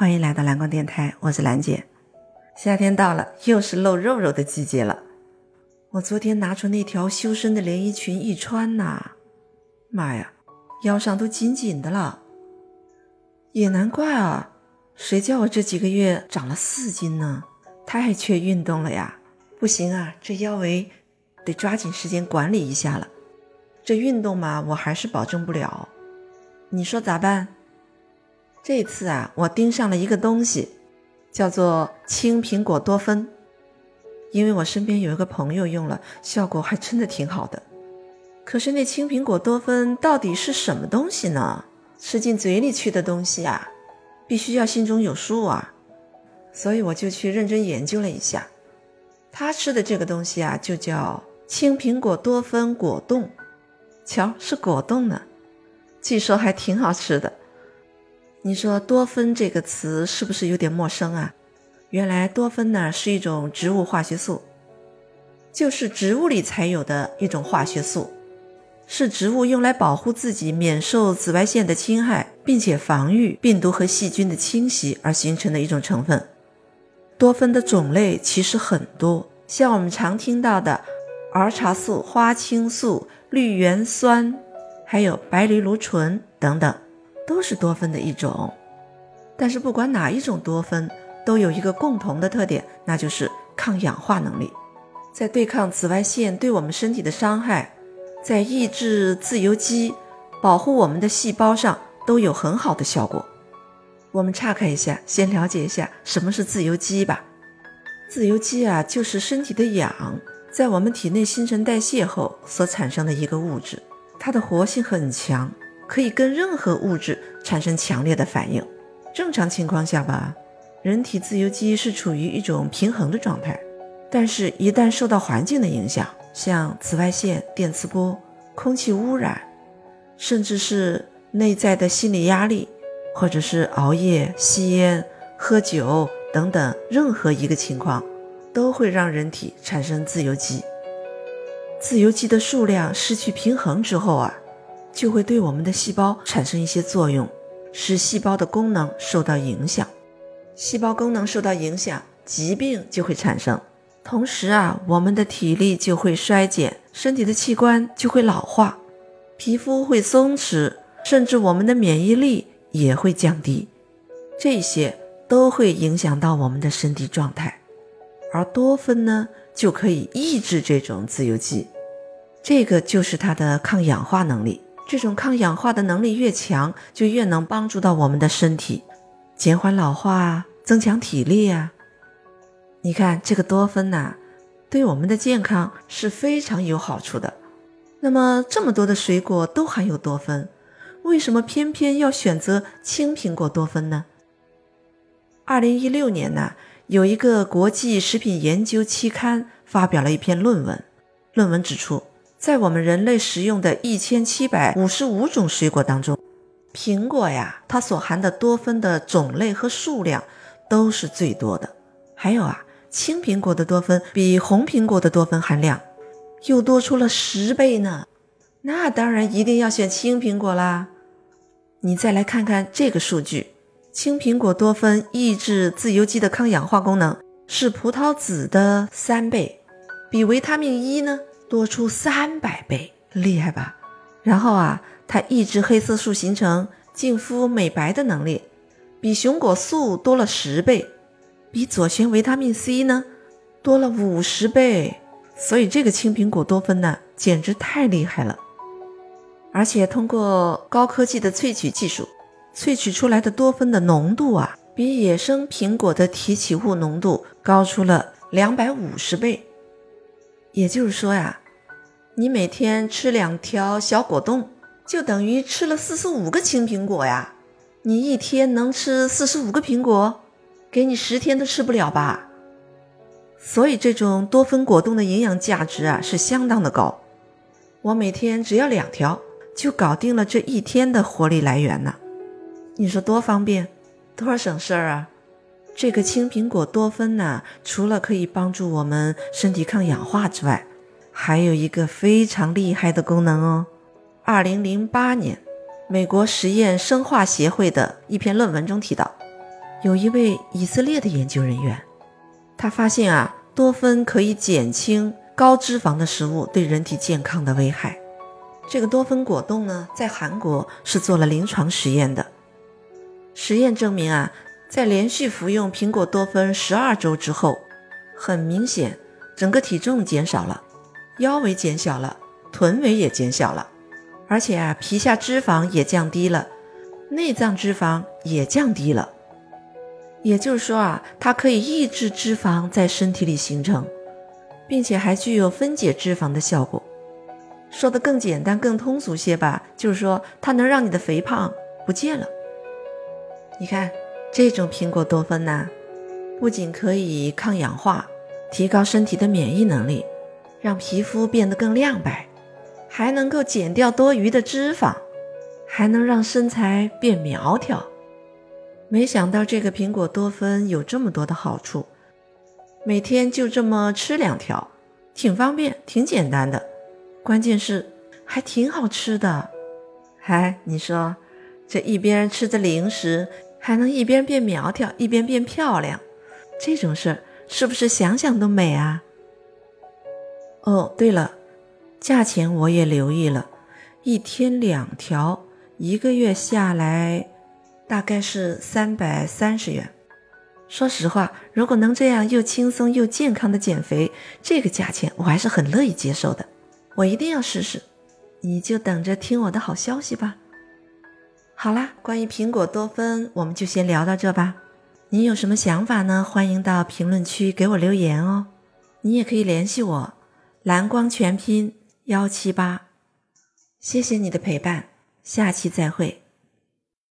欢迎来到蓝光电台，我是兰姐。夏天到了，又是露肉肉的季节了。我昨天拿出那条修身的连衣裙一穿呐，妈呀，腰上都紧紧的了。也难怪啊，谁叫我这几个月长了四斤呢？太缺运动了呀！不行啊，这腰围得抓紧时间管理一下了。这运动嘛，我还是保证不了。你说咋办？这次啊，我盯上了一个东西，叫做青苹果多酚。因为我身边有一个朋友用了，效果还真的挺好的。可是那青苹果多酚到底是什么东西呢？吃进嘴里去的东西啊，必须要心中有数啊。所以我就去认真研究了一下，他吃的这个东西啊，就叫青苹果多酚果冻。瞧，是果冻呢，据说还挺好吃的。你说多酚这个词是不是有点陌生啊？原来多酚呢是一种植物化学素，就是植物里才有的一种化学素，是植物用来保护自己免受紫外线的侵害，并且防御病毒和细菌的侵袭而形成的一种成分。多酚的种类其实很多，像我们常听到的儿茶素、花青素、绿原酸，还有白藜芦醇等等，都是多酚的一种。但是不管哪一种多酚。都有一个共同的特点，那就是抗氧化能力，在对抗紫外线对我们身体的伤害，在抑制自由基、保护我们的细胞上都有很好的效果。我们岔开一下，先了解一下什么是自由基吧。自由基啊，就是身体的氧在我们体内新陈代谢后所产生的一个物质，它的活性很强，可以跟任何物质产生强烈的反应。正常情况下吧。人体自由基是处于一种平衡的状态，但是，一旦受到环境的影响，像紫外线、电磁波、空气污染，甚至是内在的心理压力，或者是熬夜、吸烟、喝酒等等，任何一个情况，都会让人体产生自由基。自由基的数量失去平衡之后啊，就会对我们的细胞产生一些作用，使细胞的功能受到影响。细胞功能受到影响，疾病就会产生。同时啊，我们的体力就会衰减，身体的器官就会老化，皮肤会松弛，甚至我们的免疫力也会降低。这些都会影响到我们的身体状态。而多酚呢，就可以抑制这种自由基，这个就是它的抗氧化能力。这种抗氧化的能力越强，就越能帮助到我们的身体，减缓老化。增强体力呀！你看这个多酚呐，对我们的健康是非常有好处的。那么这么多的水果都含有多酚，为什么偏偏要选择青苹果多酚呢？二零一六年呢，有一个国际食品研究期刊发表了一篇论文，论文指出，在我们人类食用的一千七百五十五种水果当中，苹果呀，它所含的多酚的种类和数量。都是最多的，还有啊，青苹果的多酚比红苹果的多酚含量又多出了十倍呢。那当然一定要选青苹果啦。你再来看看这个数据，青苹果多酚抑制自由基的抗氧化功能是葡萄籽的三倍，比维他命 E 呢多出三百倍，厉害吧？然后啊，它抑制黑色素形成、净肤美白的能力。比熊果素多了十倍，比左旋维他命 C 呢多了五十倍，所以这个青苹果多酚呢简直太厉害了。而且通过高科技的萃取技术，萃取出来的多酚的浓度啊，比野生苹果的提取物浓度高出了两百五十倍。也就是说呀，你每天吃两条小果冻，就等于吃了四十五个青苹果呀。你一天能吃四十五个苹果，给你十天都吃不了吧？所以这种多酚果冻的营养价值啊是相当的高。我每天只要两条，就搞定了这一天的活力来源呢。你说多方便，多少省事儿啊？这个青苹果多酚呢，除了可以帮助我们身体抗氧化之外，还有一个非常厉害的功能哦。二零零八年。美国实验生化协会的一篇论文中提到，有一位以色列的研究人员，他发现啊，多酚可以减轻高脂肪的食物对人体健康的危害。这个多酚果冻呢，在韩国是做了临床实验的。实验证明啊，在连续服用苹果多酚十二周之后，很明显，整个体重减少了，腰围减小了，臀围也减小了，而且啊，皮下脂肪也降低了，内脏脂肪也降低了。也就是说啊，它可以抑制脂肪在身体里形成，并且还具有分解脂肪的效果。说的更简单、更通俗些吧，就是说它能让你的肥胖不见了。你看，这种苹果多酚呢，不仅可以抗氧化，提高身体的免疫能力，让皮肤变得更亮白，还能够减掉多余的脂肪，还能让身材变苗条。没想到这个苹果多酚有这么多的好处，每天就这么吃两条，挺方便，挺简单的，关键是还挺好吃的。嗨，你说这一边吃着零食，还能一边变苗条，一边变漂亮，这种事儿是不是想想都美啊？哦，对了，价钱我也留意了，一天两条，一个月下来。大概是三百三十元。说实话，如果能这样又轻松又健康的减肥，这个价钱我还是很乐意接受的。我一定要试试，你就等着听我的好消息吧。好啦，关于苹果多酚，我们就先聊到这吧。您有什么想法呢？欢迎到评论区给我留言哦。你也可以联系我，蓝光全拼幺七八。谢谢你的陪伴，下期再会。